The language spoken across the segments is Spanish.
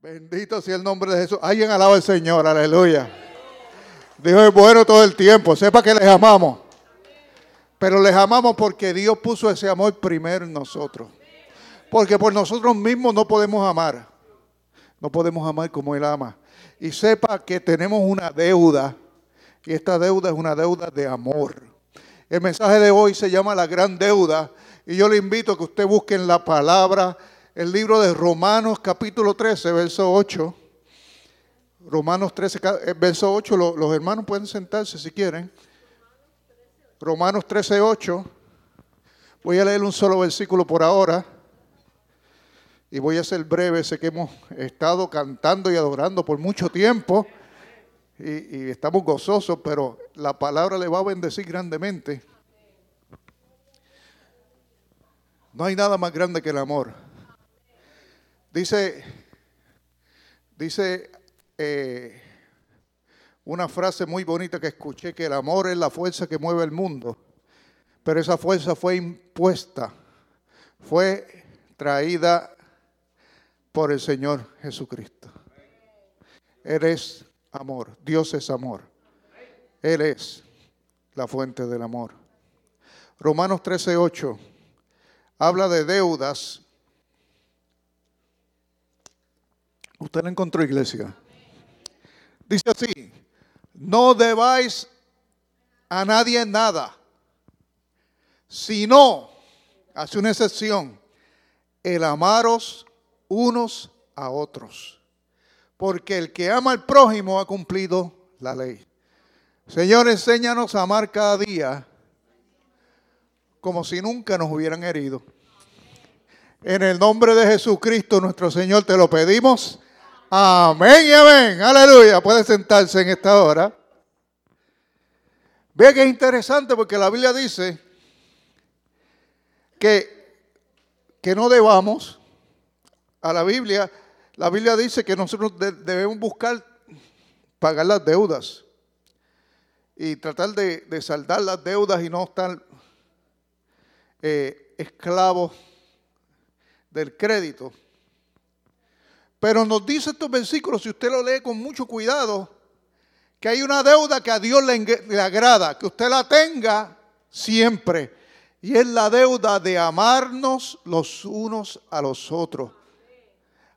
Bendito sea el nombre de Jesús. Alguien alaba al Señor, aleluya. Dios es bueno todo el tiempo. Sepa que les amamos. Pero les amamos porque Dios puso ese amor primero en nosotros. Porque por nosotros mismos no podemos amar. No podemos amar como Él ama. Y sepa que tenemos una deuda. Y esta deuda es una deuda de amor. El mensaje de hoy se llama la gran deuda. Y yo le invito a que usted busque en la palabra el libro de Romanos capítulo 13, verso 8. Romanos 13, eh, verso 8. Los, hermanos pueden sentarse si quieren. Romanos 13, 8. Voy a leer un solo versículo por ahora. Y voy a ser breve. Sé que hemos estado cantando y adorando por mucho tiempo. Y, y estamos gozosos, pero la palabra le va a bendecir grandemente. No hay nada más grande que el amor. Dice, dice eh, una frase muy bonita que escuché, que el amor es la fuerza que mueve el mundo, pero esa fuerza fue impuesta, fue traída por el Señor Jesucristo. Él es amor, Dios es amor. Él es la fuente del amor. Romanos 13:8 habla de deudas. Usted la encontró, iglesia. Dice así, no debáis a nadie nada, sino, hace una excepción, el amaros unos a otros. Porque el que ama al prójimo ha cumplido la ley. Señor, enséñanos a amar cada día como si nunca nos hubieran herido. En el nombre de Jesucristo nuestro Señor te lo pedimos. Amén y amén. Aleluya. Puede sentarse en esta hora. Ve que es interesante porque la Biblia dice que, que no debamos a la Biblia. La Biblia dice que nosotros debemos buscar pagar las deudas y tratar de, de saldar las deudas y no estar eh, esclavos del crédito. Pero nos dice estos versículos, si usted lo lee con mucho cuidado, que hay una deuda que a Dios le, agrada, que usted la tenga siempre. Y es la deuda de amarnos los unos a los otros.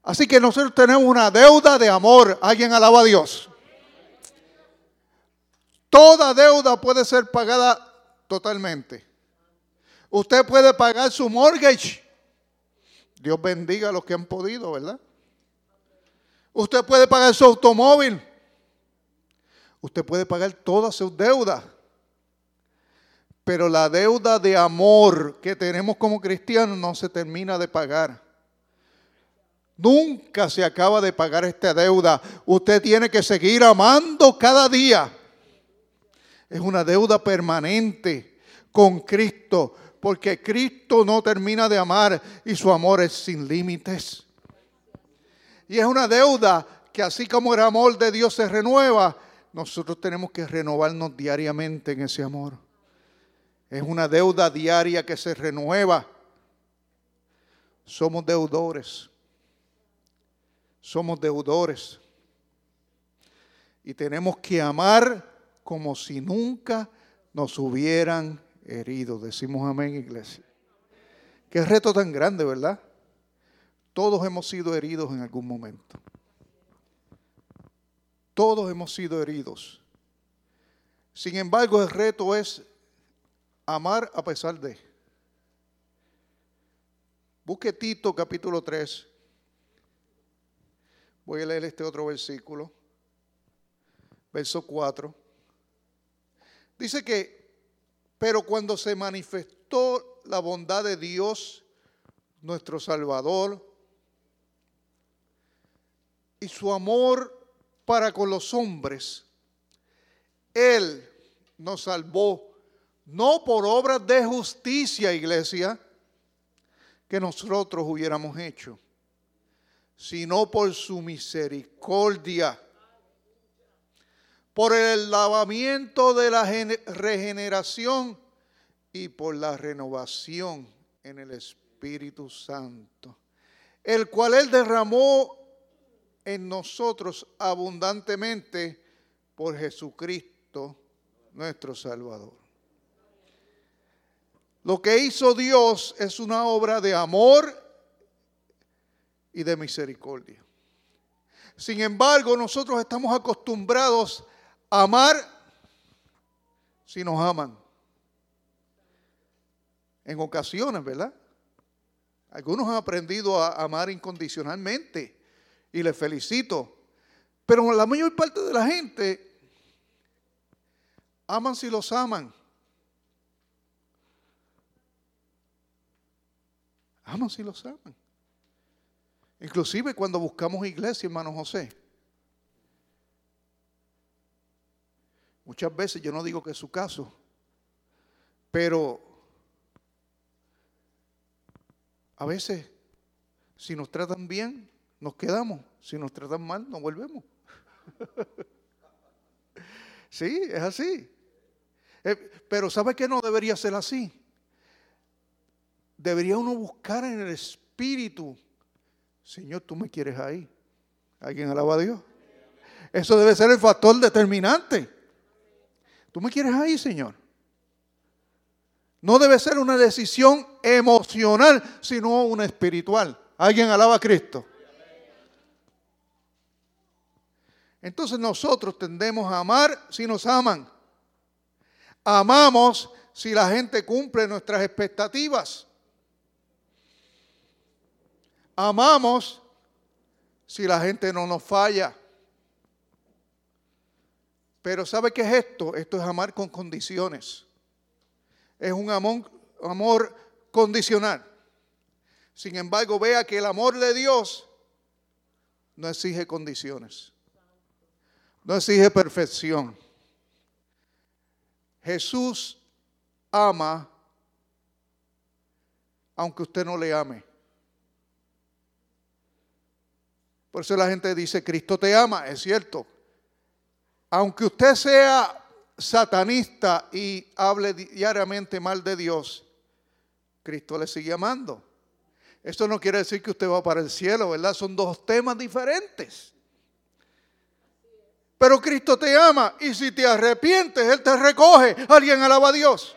Así que nosotros tenemos una deuda de amor. Alguien alaba a Dios. Toda deuda puede ser pagada totalmente. Usted puede pagar su mortgage. Dios bendiga a los que han podido, ¿verdad? Usted puede pagar su automóvil. Usted puede pagar todas sus deudas. Pero la deuda de amor que tenemos como cristianos no se termina de pagar. Nunca se acaba de pagar esta deuda. Usted tiene que seguir amando cada día. Es una deuda permanente con Cristo porque Cristo no termina de amar y su amor es sin límites. Y es una deuda que así como el amor de Dios se renueva, nosotros tenemos que renovarnos diariamente en ese amor. Es una deuda diaria que se renueva. Somos deudores. Somos deudores. Y tenemos que amar como si nunca nos hubieran heridos. Decimos amén, iglesia. Qué reto tan grande, ¿verdad? Todos hemos sido heridos en algún momento. Todos hemos sido heridos. Sin embargo, el reto es amar a pesar de. Busque Tito capítulo 3. Voy a leer este otro versículo. Verso 4. Dice que pero cuando se manifestó la bondad de Dios, nuestro Salvador, y su amor para con los hombres, Él nos salvó, no por obras de justicia, iglesia, que nosotros hubiéramos hecho, sino por su misericordia por el lavamiento de la regeneración y por la renovación en el Espíritu Santo, el cual Él derramó en nosotros abundantemente por Jesucristo nuestro Salvador. Lo que hizo Dios es una obra de amor y de misericordia. Sin embargo, nosotros estamos acostumbrados a amar si nos aman. En ocasiones, ¿verdad? Algunos han aprendido a amar incondicionalmente y les felicito. Pero la mayor parte de la gente aman si los aman. Aman si los aman. Inclusive cuando buscamos iglesia, hermano José. Muchas veces yo no digo que es su caso, pero a veces si nos tratan bien, nos quedamos. Si nos tratan mal, nos volvemos. sí, es así. Eh, pero ¿sabe que no debería ser así? Debería uno buscar en el Espíritu Señor, tú me quieres ahí. ¿Alguien alaba a Dios? Eso debe ser el factor determinante. Tú me quieres ahí, Señor. No debe ser una decisión emocional, sino una espiritual. ¿Alguien alaba a Cristo? Entonces nosotros tendemos a amar si nos aman. Amamos si la gente cumple nuestras expectativas. Amamos si la gente no nos falla. Pero ¿sabe qué es esto? Esto es amar con condiciones. Es un amor, amor condicional. Sin embargo, vea que el amor de Dios no exige condiciones. No exige perfección. Jesús ama aunque usted no le ame. Por eso la gente dice, Cristo te ama, es cierto. Aunque usted sea satanista y hable diariamente mal de Dios, Cristo le sigue amando. Esto no quiere decir que usted va para el cielo, ¿verdad? Son dos temas diferentes. Pero Cristo te ama y si te arrepientes, Él te recoge. Alguien alaba a Dios.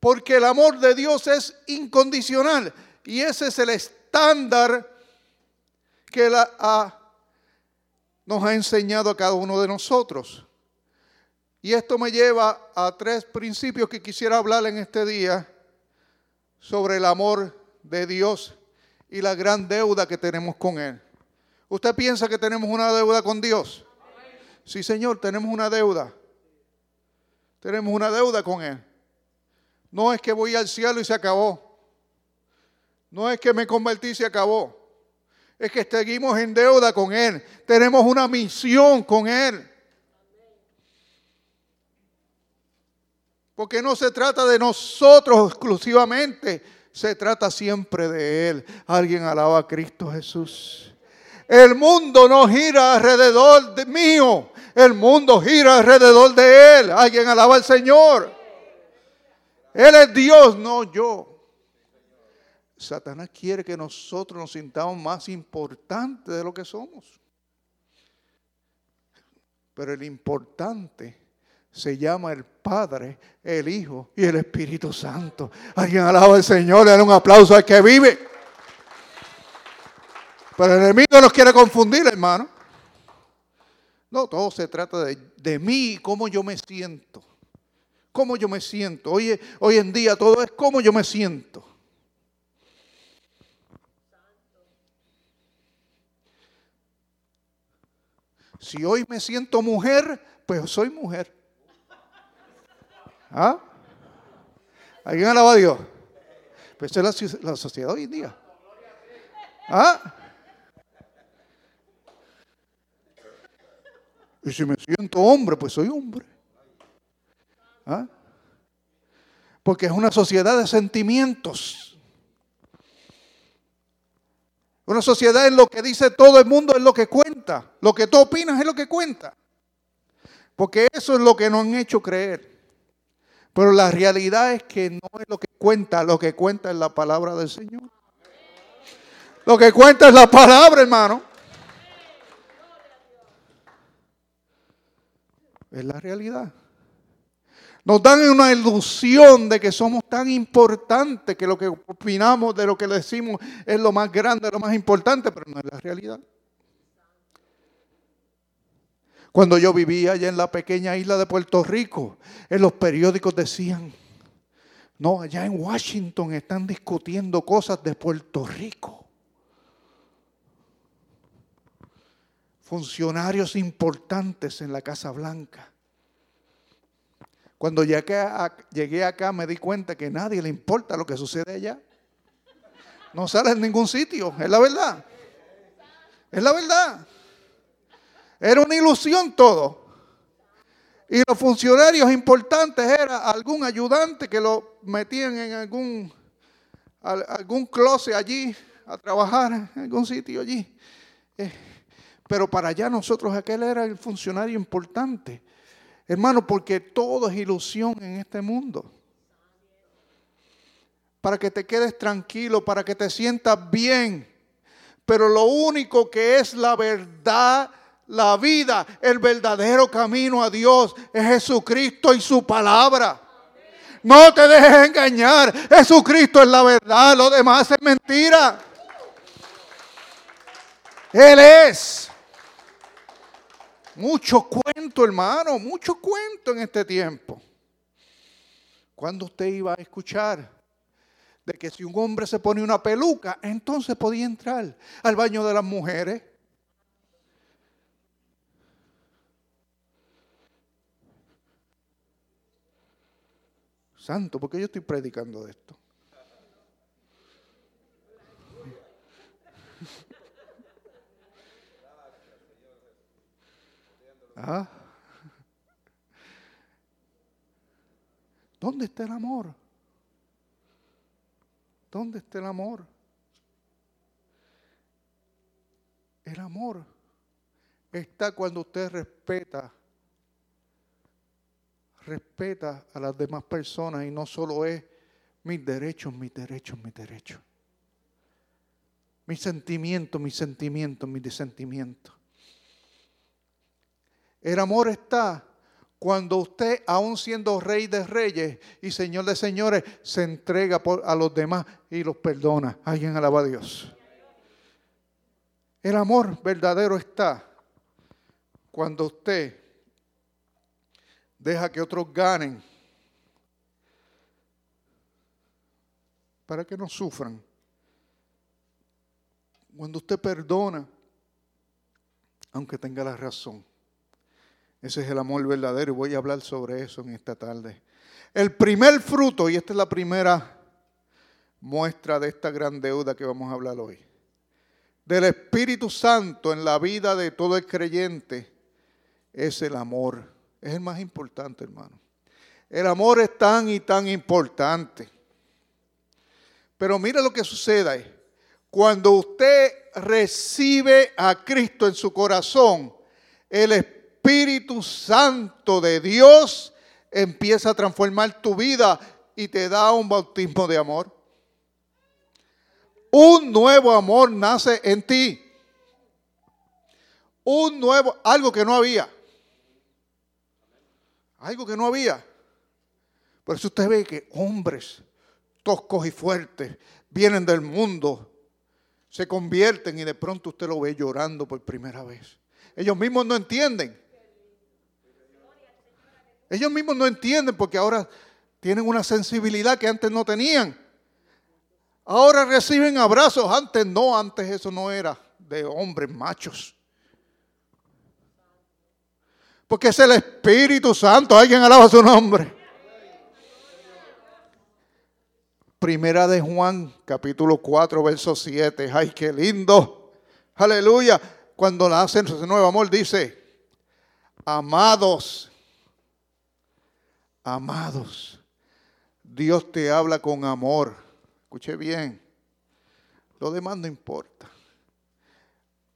Porque el amor de Dios es incondicional y ese es el estándar que la, nos ha enseñado a cada uno de nosotros. Y esto me lleva a tres principios que quisiera hablar en este día sobre el amor de Dios y la gran deuda que tenemos con Él. ¿Usted piensa que tenemos una deuda con Dios? Sí, Señor, tenemos una deuda. Tenemos una deuda con Él. No es que voy al cielo y se acabó. No es que me convertí y se acabó. Es que seguimos en deuda con Él. Tenemos una misión con Él. Porque no se trata de nosotros exclusivamente, se trata siempre de Él. Alguien alaba a Cristo Jesús. El mundo no gira alrededor de mío, el mundo gira alrededor de Él. Alguien alaba al Señor. Él es Dios, no yo. Satanás quiere que nosotros nos sintamos más importantes de lo que somos. Pero el importante se llama el Padre, el Hijo y el Espíritu Santo. Alguien alaba al Señor, le da un aplauso al que vive. Pero el enemigo nos quiere confundir, hermano. No, todo se trata de, de mí cómo yo me siento. Cómo yo me siento. Hoy, hoy en día todo es cómo yo me siento. Si hoy me siento mujer, pues soy mujer. ¿Ah? ¿Alguien alaba a Dios? Pues es la, sociedad hoy en día. ¿Ah? Y si me siento hombre, pues soy hombre. ¿Ah? Porque es una sociedad de sentimientos. Una sociedad en lo que dice todo el mundo es lo que cuenta. Lo que tú opinas es lo que cuenta. Porque eso es lo que nos han hecho creer. Pero la realidad es que no es lo que cuenta, lo que cuenta es la palabra del Señor. Lo que cuenta es la palabra, hermano. Es la realidad. Nos dan una ilusión de que somos tan importantes que lo que opinamos de lo que decimos es lo más grande, lo más importante, pero no es la realidad. Cuando yo vivía allá en la pequeña isla de Puerto Rico, en los periódicos decían, no, allá en Washington están discutiendo cosas de Puerto Rico. Funcionarios importantes en la Casa Blanca. Cuando llegué, acá me di cuenta que nadie le importa lo que sucede allá. No sale en ningún sitio, es la verdad. Es la verdad. Era una ilusión todo. Y los funcionarios importantes era algún ayudante que lo metían en algún, algún closet allí a trabajar, en algún sitio allí. Eh, pero para allá nosotros aquel era el funcionario importante. Hermano, porque todo es ilusión en este mundo. Para que te quedes tranquilo, para que te sientas bien. Pero lo único que es la verdad, la vida, el verdadero camino a Dios es Jesucristo y su palabra. No te dejes engañar. Jesucristo es la verdad, lo demás es mentira. Él es. Mucho cuento, hermano, mucho cuento en este tiempo. ¿Cuándo usted iba a escuchar de que si un hombre se pone una peluca, entonces podía entrar al baño de las mujeres? Santo, ¿por qué yo estoy predicando de esto? ¿Ah? ¿Dónde está el amor? ¿Dónde está el amor? El amor está cuando usted respeta, respeta a las demás personas y no solo es mis derechos, mis derechos, mis derechos. Mis sentimientos, mis sentimientos, mis disentimientos. El amor está cuando usted, aún siendo rey de reyes y señor de señores, se entrega a los demás y los perdona. Alguien alaba a Dios. El amor verdadero está cuando usted deja que otros ganen para que no sufran. Cuando usted perdona, aunque tenga la razón. Ese es el amor verdadero y voy a hablar sobre eso en esta tarde. El primer fruto, y esta es la primera muestra de esta gran deuda que vamos a hablar hoy, del Espíritu Santo en la vida de todo el creyente, es el amor. Es el más importante, hermano. El amor es tan y tan importante. Pero mira lo que sucede. Cuando usted recibe a Cristo en su corazón, el Espíritu Espíritu Santo de Dios empieza a transformar tu vida y te da un bautismo de amor. Un nuevo amor nace en ti. Un nuevo, algo que no había. Algo que no había. Por eso usted ve que hombres toscos y fuertes vienen del mundo, se convierten y de pronto usted lo ve llorando por primera vez. Ellos mismos no entienden. Ellos mismos no entienden porque ahora tienen una sensibilidad que antes no tenían. Ahora reciben abrazos, antes no, antes eso no era de hombres machos. Porque es el Espíritu Santo, alguien alaba su nombre. Primera de Juan, capítulo 4, verso 7. Ay, qué lindo. Aleluya. Cuando nacen ese nuevo amor, dice, amados, Amados, Dios te habla con amor. Escuche bien. Lo demás no importa.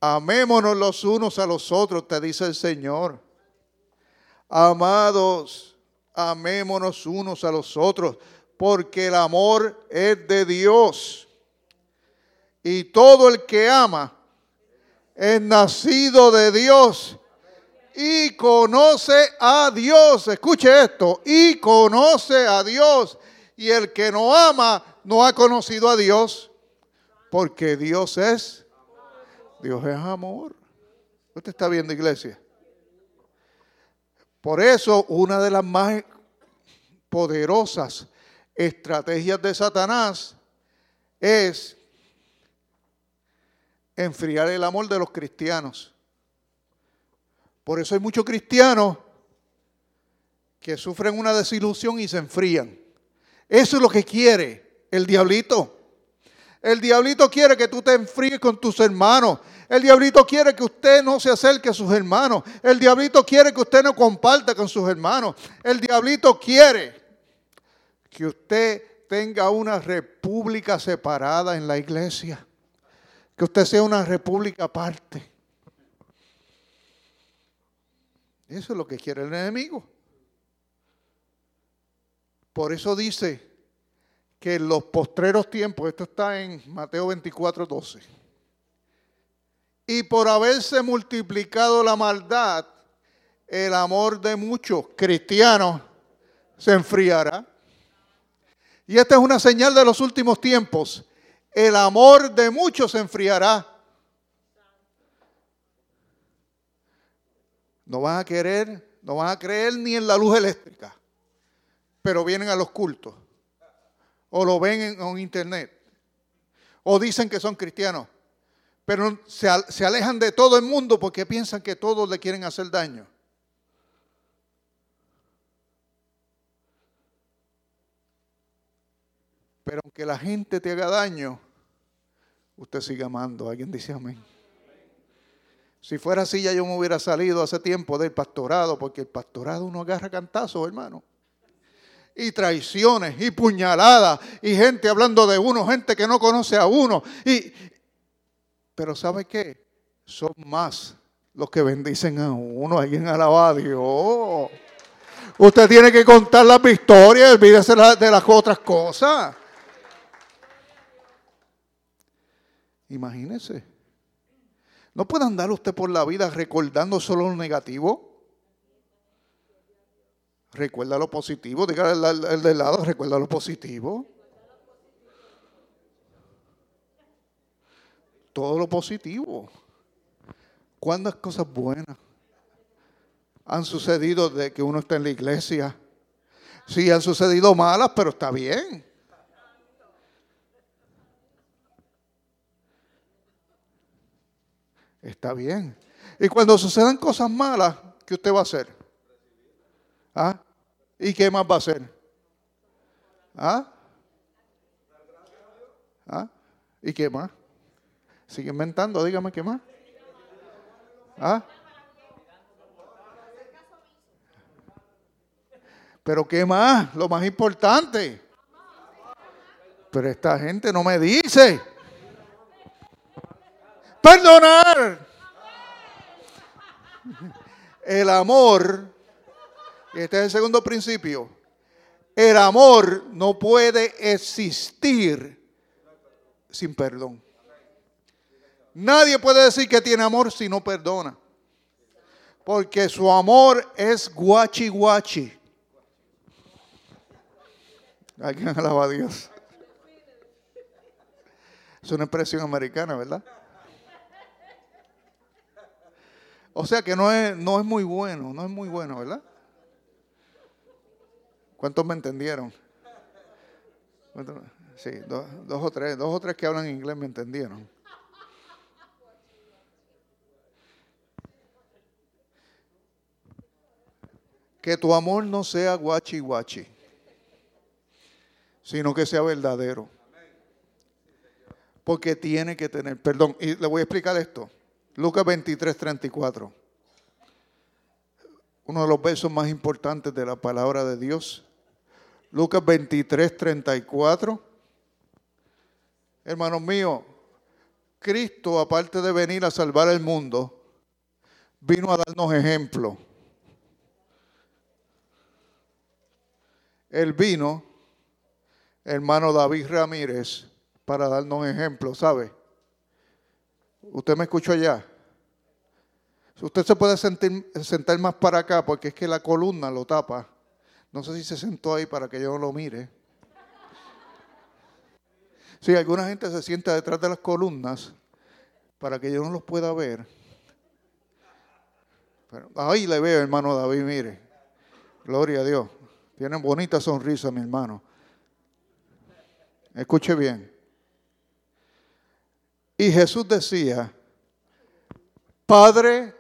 Amémonos los unos a los otros, te dice el Señor. Amados, amémonos unos a los otros, porque el amor es de Dios. Y todo el que ama es nacido de Dios y conoce a Dios. Escuche esto, y conoce a Dios. Y el que no ama no ha conocido a Dios, porque Dios es, Dios es amor. Usted está viendo, iglesia. Por eso, una de las más poderosas estrategias de Satanás es enfriar el amor de los cristianos. Por eso hay muchos cristianos que sufren una desilusión y se enfrían. Eso es lo que quiere el diablito. El diablito quiere que tú te enfríes con tus hermanos. El diablito quiere que usted no se acerque a sus hermanos. El diablito quiere que usted no comparta con sus hermanos. El diablito quiere que usted tenga una república separada en la iglesia. Que usted sea una república aparte. Eso es lo que quiere el enemigo. Por eso dice que en los postreros tiempos, esto está en Mateo 24, 12, y por haberse multiplicado la maldad, el amor de muchos cristianos se enfriará. Y esta es una señal de los últimos tiempos. El amor de muchos se enfriará. No van a querer, no van a creer ni en la luz eléctrica, pero vienen a los cultos. O lo ven en, internet. O dicen que son cristianos. Pero se, alejan de todo el mundo porque piensan que todos le quieren hacer daño. Pero aunque la gente te haga daño, usted sigue amando. Alguien dice amén. Si fuera así, ya yo me hubiera salido hace tiempo del pastorado, porque el pastorado uno agarra cantazos, hermano. Y traiciones, y puñaladas, y gente hablando de uno, gente que no conoce a uno. Y, pero ¿sabe qué? Son más los que bendicen a uno. Alguien alaba a Dios. Usted tiene que contar las victorias, olvídese de las otras cosas. Imagínese. No puede andar usted por la vida recordando solo lo negativo. Recuerda lo positivo. Diga el, de lado, recuerda lo positivo. Todo lo positivo. ¿Cuántas cosas buenas han sucedido de que uno está en la iglesia? Sí, han sucedido malas, pero está bien. Está bien. Y cuando sucedan cosas malas, ¿qué usted va a hacer? ¿Ah? ¿Y qué más va a hacer? ¿Ah? ¿Ah? ¿Y qué más? Sigue inventando, dígame qué más. ¿Ah? Pero ¿qué más? Lo más importante. Pero esta gente no me dice. Perdonar. El amor, este es el segundo principio, el amor no puede existir sin perdón. Nadie puede decir que tiene amor si no perdona. Porque su amor es guachi guachi. Alguien alaba a Dios. Es una expresión americana, ¿verdad? O sea que no es, no es muy bueno, no es muy bueno, ¿verdad? ¿Cuántos me entendieron? Sí, dos, o tres, dos o tres que hablan inglés me entendieron. Que tu amor no sea guachi guachi, sino que sea verdadero. Porque tiene que tener, perdón, y le voy a explicar esto. Lucas 23, 34. Uno de los versos más importantes de la palabra de Dios. Lucas 23, 34. Hermanos míos, Cristo, aparte de venir a salvar el mundo, vino a darnos ejemplo. Él vino, hermano David Ramírez, para darnos ejemplo, ¿sabe? Usted me escuchó allá. Usted se puede sentir, sentar más para acá porque es que la columna lo tapa. No sé si se sentó ahí para que yo no lo mire. Sí, alguna gente se sienta detrás de las columnas para que yo no los pueda ver. Ahí le veo, hermano David, mire. Gloria a Dios. Tienen bonita sonrisa, mi hermano. Escuche bien. Y Jesús decía, Padre,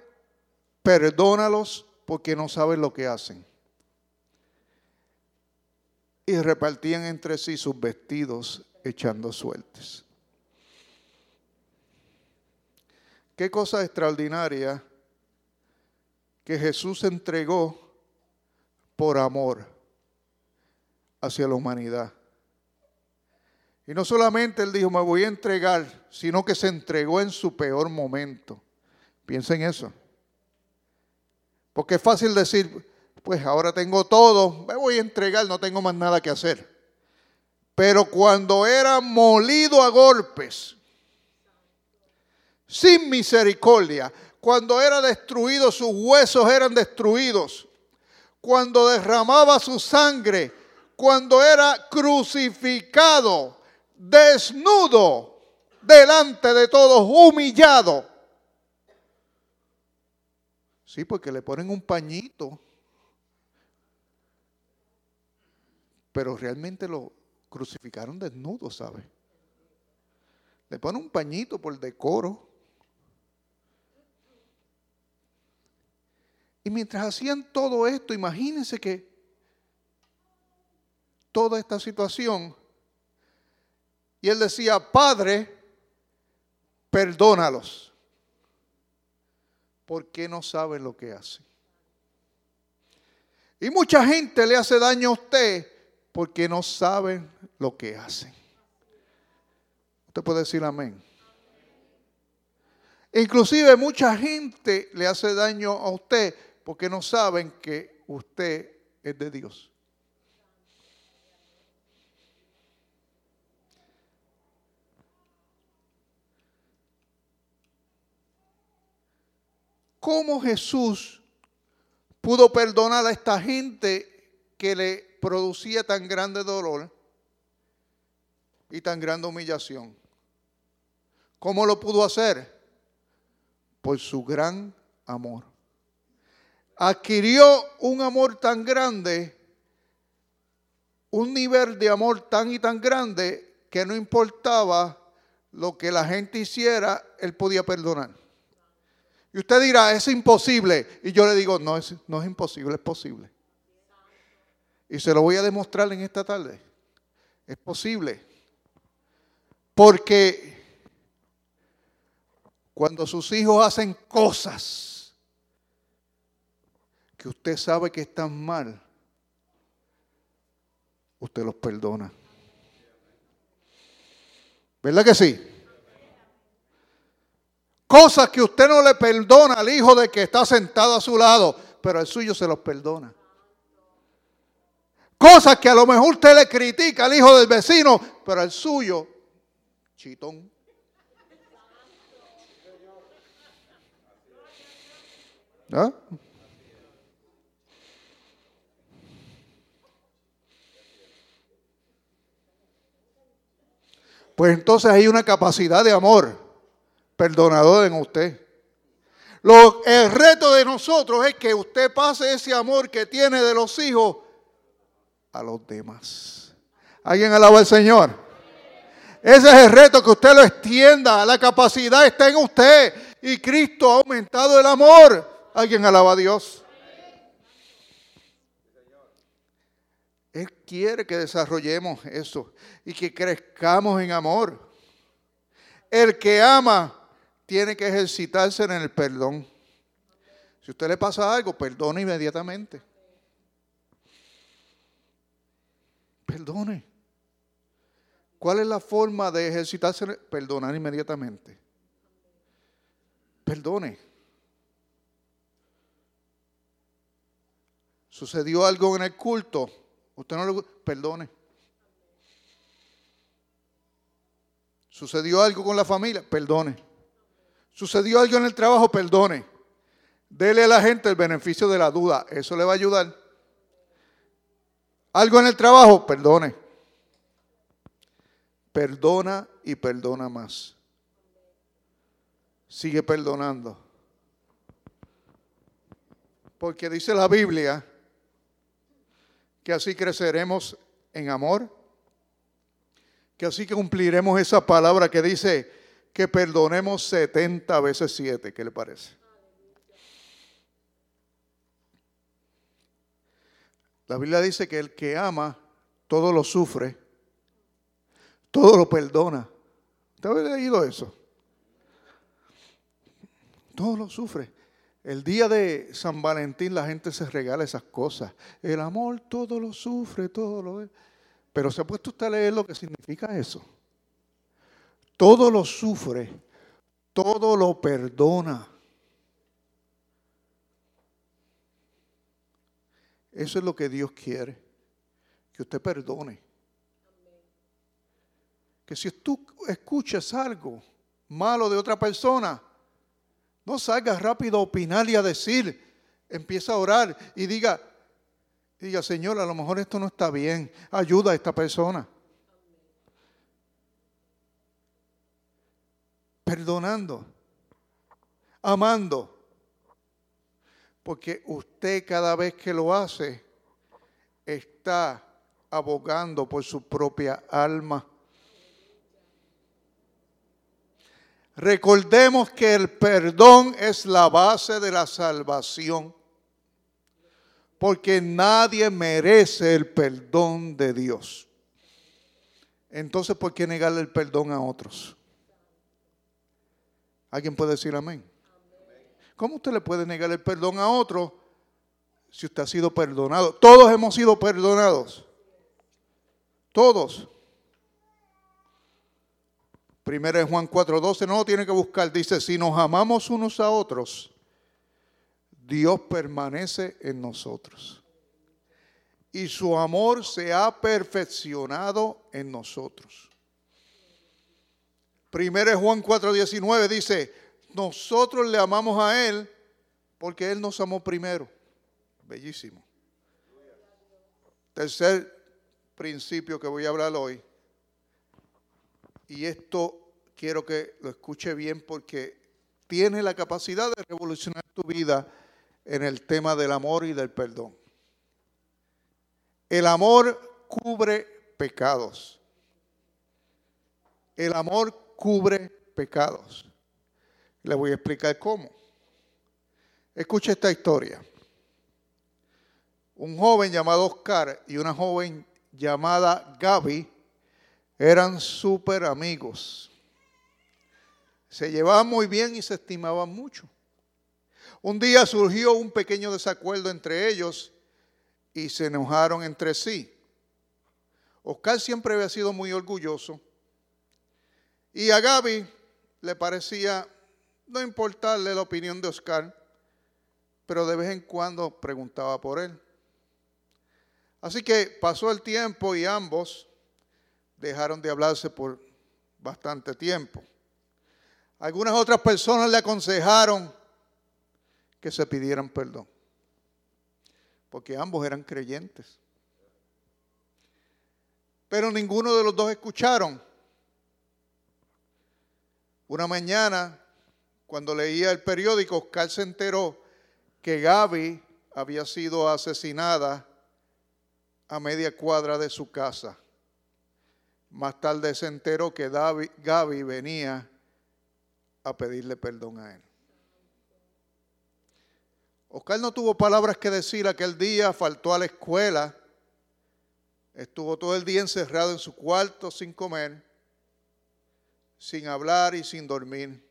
perdónalos porque no saben lo que hacen. Y repartían entre sí sus vestidos echando suertes. Qué cosa extraordinaria que Jesús entregó por amor hacia la humanidad. Y no solamente él dijo, me voy a entregar, sino que se entregó en su peor momento. Piensen eso. Porque es fácil decir, pues ahora tengo todo, me voy a entregar, no tengo más nada que hacer. Pero cuando era molido a golpes, sin misericordia, cuando era destruido, sus huesos eran destruidos, cuando derramaba su sangre, cuando era crucificado, desnudo, delante de todos, humillado. Sí, porque le ponen un pañito, pero realmente lo crucificaron desnudo, ¿sabe? Le ponen un pañito por decoro. Y mientras hacían todo esto, imagínense que toda esta situación, y él decía, Padre, perdónalos, porque no saben lo que hacen. Y mucha gente le hace daño a usted porque no saben lo que hacen. Usted puede decir amén. Inclusive mucha gente le hace daño a usted porque no saben que usted es de Dios. ¿Cómo Jesús pudo perdonar a esta gente que le producía tan grande dolor y tan grande humillación? ¿Cómo lo pudo hacer? Por su gran amor adquirió un amor tan grande, un nivel de amor tan y tan grande que no importaba lo que la gente hiciera, él podía perdonar. Y usted dirá, es imposible. Y yo le digo, no es, no es imposible, es posible. Y se lo voy a demostrar en esta tarde. Es posible. Porque cuando sus hijos hacen cosas que usted sabe que están mal, usted los perdona. ¿Verdad que sí? Cosas que usted no le perdona al hijo de que está sentado a su lado, pero al suyo se los perdona. Cosas que a lo mejor usted le critica al hijo del vecino, pero al suyo, chitón. ¿Ah? pues entonces hay una capacidad de amor perdonador en usted. Lo, el reto de nosotros es que usted pase ese amor que tiene de los hijos a los demás. ¿Alguien alaba al Señor? Ese es el reto, que usted lo extienda. La capacidad está en usted. Y Cristo ha aumentado el amor. ¿Alguien alaba a Dios? Él quiere que desarrollemos eso y que crezcamos en amor. El que ama tiene que ejercitarse en el perdón. Si usted le pasa algo, perdone inmediatamente. Perdone. ¿Cuál es la forma de ejercitarse? Perdonar inmediatamente. Perdone. Sucedió algo en el culto Usted no le perdone. Sucedió algo con la familia, perdone. Sucedió algo en el trabajo, perdone. Dele a la gente el beneficio de la duda. Eso le va a ayudar. Algo en el trabajo, perdone. Perdona y perdona más. Sigue perdonando. Porque dice la Biblia que así creceremos en amor, que así cumpliremos esa palabra que dice que perdonemos 70 veces 7. ¿Qué le parece? La Biblia dice que el que ama todo lo sufre, todo lo perdona. ¿Usted ha leído eso? Todo lo sufre. El día de San Valentín la gente se regala esas cosas. El amor todo lo sufre, todo lo... Pero se ha puesto usted a leer lo que significa eso. Todo lo sufre, todo lo perdona. Eso es lo que Dios quiere, que usted perdone. Que si tú escuchas algo malo de otra persona, no salgas rápido a opinar y a decir. Empieza a orar y diga, diga, Señor, a lo mejor esto no está bien. Ayuda a esta persona. Perdonando. Amando. Porque usted cada vez que lo hace está abogando por su propia alma. Recordemos que el perdón es la base de la salvación, porque nadie merece el perdón de Dios. Entonces, ¿por qué negarle el perdón a otros? ¿Alguien puede decir amén? ¿Cómo usted le puede negar el perdón a otro si usted ha sido perdonado? Todos hemos sido perdonados. Todos. Primero en Juan 4:12 no lo tiene que buscar. Dice, si nos amamos unos a otros, Dios permanece en nosotros. Y su amor se ha perfeccionado en nosotros. Primero en Juan 4:19 dice, nosotros le amamos a Él porque Él nos amó primero. Bellísimo. Tercer principio que voy a hablar hoy y esto quiero que lo escuche bien porque tiene la capacidad de revolucionar tu vida en el tema del amor y del perdón. El amor cubre pecados. El amor cubre pecados. Le voy a explicar cómo. Escuche esta historia. Un joven llamado Oscar y una joven llamada Gaby eran súper amigos. Se llevaban muy bien y se estimaban mucho. Un día surgió un pequeño desacuerdo entre ellos y se enojaron entre sí. Oscar siempre había sido muy orgulloso y a Gaby le parecía no importarle la opinión de Oscar, pero de vez en cuando preguntaba por él. Así que pasó el tiempo y ambos dejaron de hablarse por bastante tiempo. Algunas otras personas le aconsejaron que se pidieran perdón, porque ambos eran creyentes. Pero ninguno de los dos escucharon. Una mañana, cuando leía el periódico, Oscar se enteró que Gaby había sido asesinada a media cuadra de su casa. Más tarde se enteró que Gaby venía a pedirle perdón a él. Oscar no tuvo palabras que decir aquel día, faltó a la escuela, estuvo todo el día encerrado en su cuarto sin comer, sin hablar y sin dormir.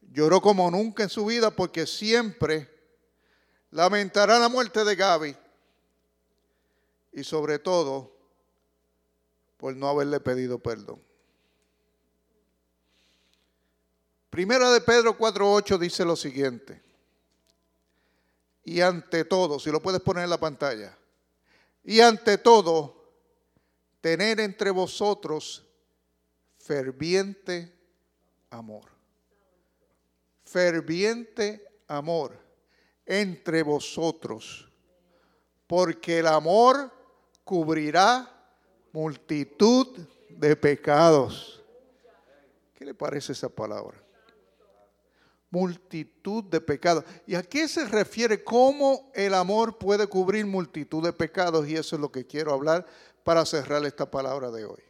Lloró como nunca en su vida porque siempre lamentará la muerte de Gaby y sobre todo por no haberle pedido perdón. Primera de Pedro 4.8 dice lo siguiente. Y ante todo, si lo puedes poner en la pantalla, y ante todo, tener entre vosotros ferviente amor. ferviente amor entre vosotros, porque el amor cubrirá multitud de pecados. ¿Qué le parece esa palabra? Multitud de pecados. ¿Y a qué se refiere cómo el amor puede cubrir multitud de pecados? Y eso es lo que quiero hablar para cerrar esta palabra de hoy.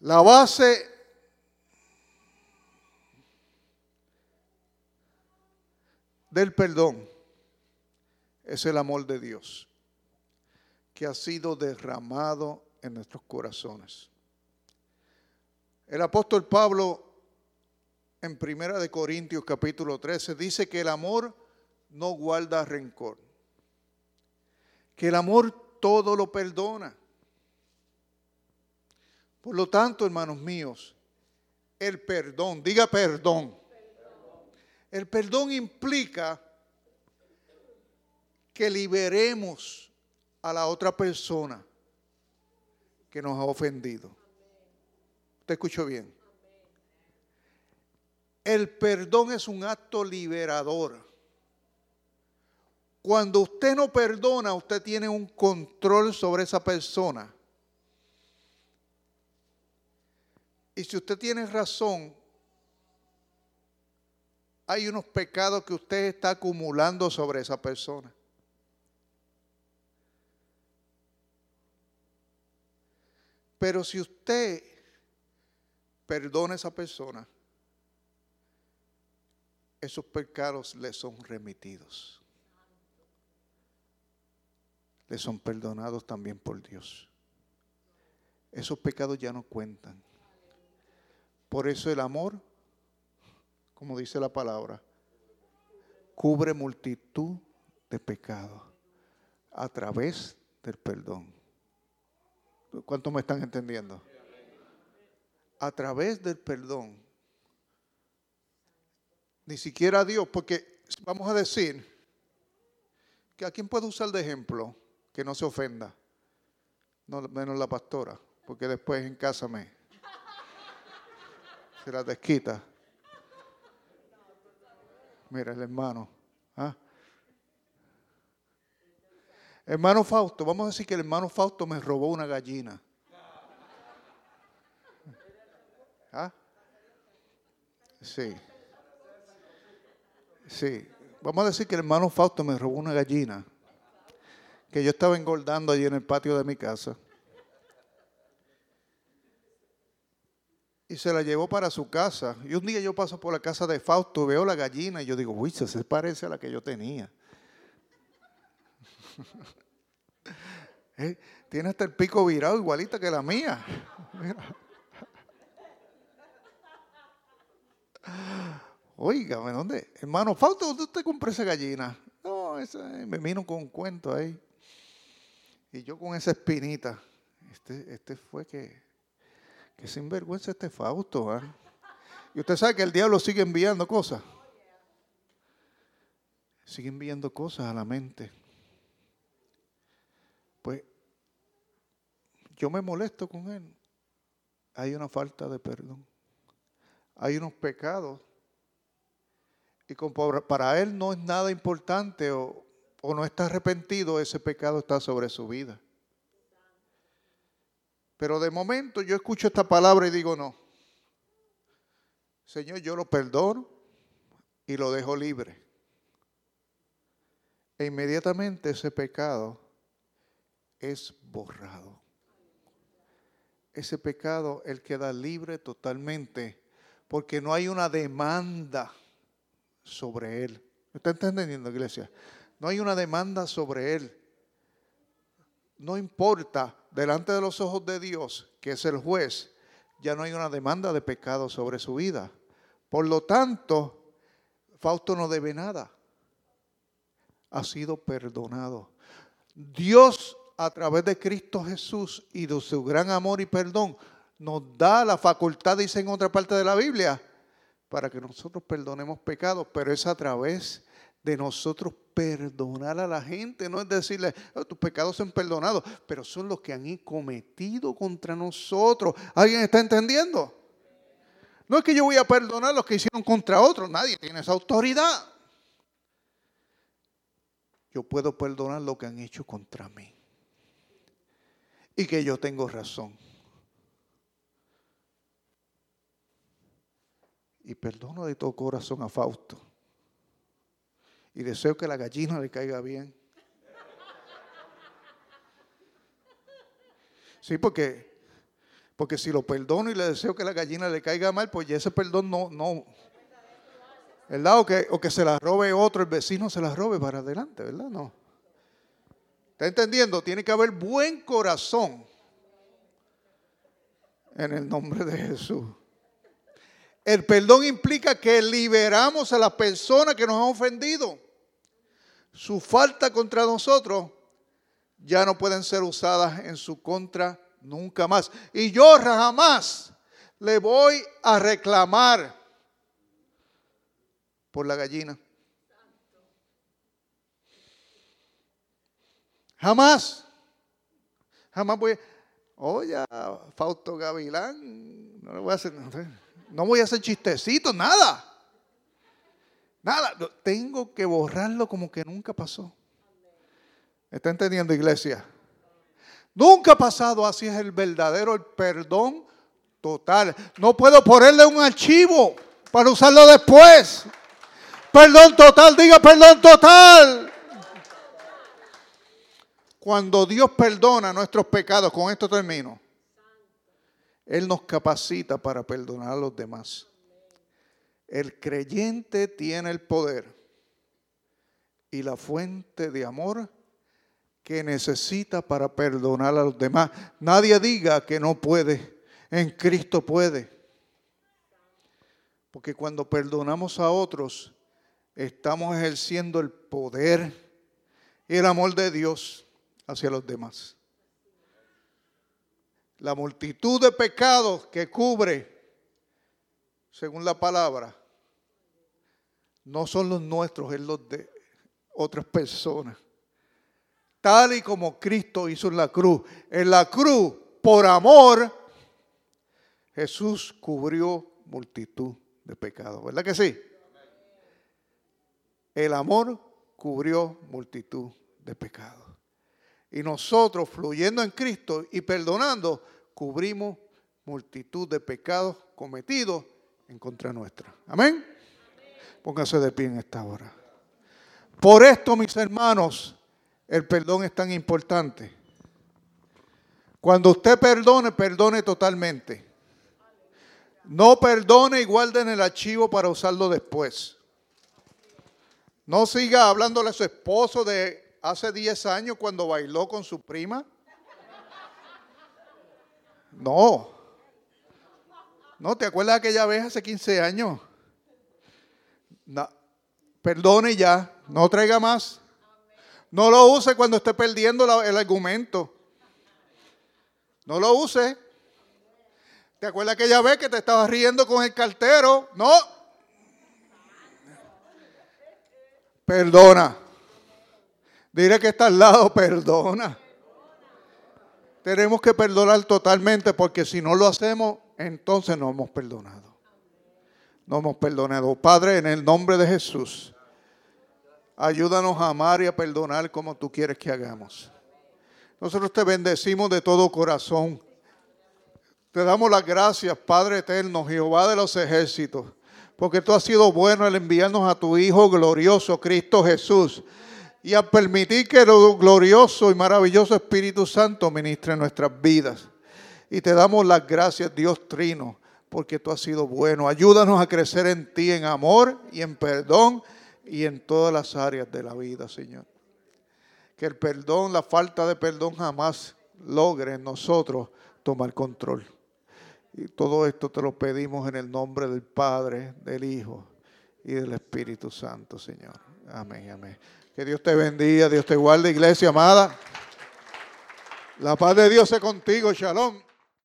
La base del perdón es el amor de Dios que ha sido derramado en nuestros corazones. El apóstol Pablo en Primera de Corintios capítulo 13 dice que el amor no guarda rencor. Que el amor todo lo perdona. Por lo tanto, hermanos míos, el perdón, diga perdón. El perdón implica que liberemos a la otra persona que nos ha ofendido. ¿Te escucho bien? El perdón es un acto liberador. Cuando usted no perdona, usted tiene un control sobre esa persona. Y si usted tiene razón, hay unos pecados que usted está acumulando sobre esa persona. Pero si usted perdona a esa persona, esos pecados le son remitidos. Le son perdonados también por Dios. Esos pecados ya no cuentan. Por eso el amor, como dice la palabra, cubre multitud de pecados a través del perdón. ¿Cuántos me están entendiendo? A través del perdón. Ni siquiera Dios, porque vamos a decir que a quién puede usar de ejemplo que no se ofenda, no menos la pastora, porque después en casa me, se la desquita. Mira, el hermano. ¿ah? Hermano Fausto, vamos a decir que el hermano Fausto me robó una gallina. ¿Ah? Sí. Sí. Vamos a decir que el hermano Fausto me robó una gallina. Que yo estaba engordando allí en el patio de mi casa. Y se la llevó para su casa. Y un día yo paso por la casa de Fausto, veo la gallina y yo digo, uy, se parece a la que yo tenía. Eh, tiene hasta el pico virado igualita que la mía. Oiga, ¿dónde? Hermano Fausto, ¿dónde usted compró esa gallina? No, esa, me vino con un cuento ahí. Y yo con esa espinita. Este, este fue que Qué sinvergüenza este Fausto. ¿ah? Y usted sabe que el diablo sigue enviando cosas. Sigue enviando cosas a la mente. Pues yo me molesto con él. Hay una falta de perdón. Hay unos pecados. Y para él no es nada importante o no está arrepentido, ese pecado está sobre su vida. Pero de momento yo escucho esta palabra y digo, no. Señor, yo lo perdono y lo dejo libre. E inmediatamente ese pecado es borrado. Ese pecado, él queda libre totalmente porque no hay una demanda sobre él. ¿Me está entendiendo, iglesia? No hay una demanda sobre él. No importa delante de los ojos de Dios, que es el juez, ya no hay una demanda de pecado sobre su vida. Por lo tanto, Fausto no debe nada. Ha sido perdonado. Dios, a través de Cristo Jesús y de su gran amor y perdón, nos da la facultad, dice en otra parte de la Biblia, para que nosotros perdonemos pecados, pero es a través de nosotros perdonar a la gente, no es decirle, oh, tus pecados son perdonados, pero son los que han cometido contra nosotros. ¿Alguien está entendiendo? No es que yo voy a perdonar los que hicieron contra otros, nadie tiene esa autoridad. Yo puedo perdonar lo que han hecho contra mí. Y que yo tengo razón. Y perdono de todo corazón a Fausto. Y deseo que la gallina le caiga bien. Sí, porque porque si lo perdono y le deseo que la gallina le caiga mal, pues ese perdón no, no. ¿Verdad? O que, o que se la robe otro, el vecino se la robe para adelante, ¿verdad? No. ¿Está entendiendo? Tiene que haber buen corazón en el nombre de Jesús. El perdón implica que liberamos a la persona que nos ha ofendido. Su falta contra nosotros ya no pueden ser usadas en su contra nunca más. Y yo jamás le voy a reclamar por la gallina. Jamás. Jamás voy a... Oye, Fausto Gavilán, no le voy a hacer... No voy a hacer chistecitos, nada. Nada. Tengo que borrarlo como que nunca pasó. ¿Está entendiendo, iglesia? Nunca ha pasado así es el verdadero perdón total. No puedo ponerle un archivo para usarlo después. Perdón total, diga perdón total. Cuando Dios perdona nuestros pecados, con esto termino, Él nos capacita para perdonar a los demás. El creyente tiene el poder y la fuente de amor que necesita para perdonar a los demás. Nadie diga que no puede. En Cristo puede. Porque cuando perdonamos a otros, estamos ejerciendo el poder y el amor de Dios hacia los demás. La multitud de pecados que cubre, según la palabra, no son los nuestros, es los de otras personas tal y como Cristo hizo en la cruz. En la cruz, por amor, Jesús cubrió multitud de pecados. ¿Verdad que sí? El amor cubrió multitud de pecados. Y nosotros, fluyendo en Cristo y perdonando, cubrimos multitud de pecados cometidos en contra nuestra. Amén. Póngase de pie en esta hora. Por esto, mis hermanos, el perdón es tan importante. Cuando usted perdone, perdone totalmente. No perdone y guarde en el archivo para usarlo después. No siga hablándole a su esposo de hace 10 años cuando bailó con su prima. No. No, ¿te acuerdas de aquella vez hace 15 años? No. Perdone ya, no traiga más. No lo use cuando esté perdiendo el argumento. No lo use. ¿Te acuerdas aquella vez que te estabas riendo con el cartero? No. Perdona. Dile que está al lado, perdona. Tenemos que perdonar totalmente porque si no lo hacemos, entonces no hemos perdonado. No hemos perdonado. Padre, en el nombre de Jesús. Ayúdanos a amar y a perdonar como tú quieres que hagamos. Nosotros te bendecimos de todo corazón. Te damos las gracias, Padre eterno, Jehová de los ejércitos, porque tú has sido bueno al enviarnos a tu Hijo glorioso, Cristo Jesús, y a permitir que el glorioso y maravilloso Espíritu Santo ministre nuestras vidas. Y te damos las gracias, Dios Trino, porque tú has sido bueno. Ayúdanos a crecer en ti en amor y en perdón y en todas las áreas de la vida, Señor. Que el perdón, la falta de perdón jamás logre en nosotros tomar control. Y todo esto te lo pedimos en el nombre del Padre, del Hijo y del Espíritu Santo, Señor. Amén, amén. Que Dios te bendiga, Dios te guarde, iglesia amada. La paz de Dios es contigo, shalom.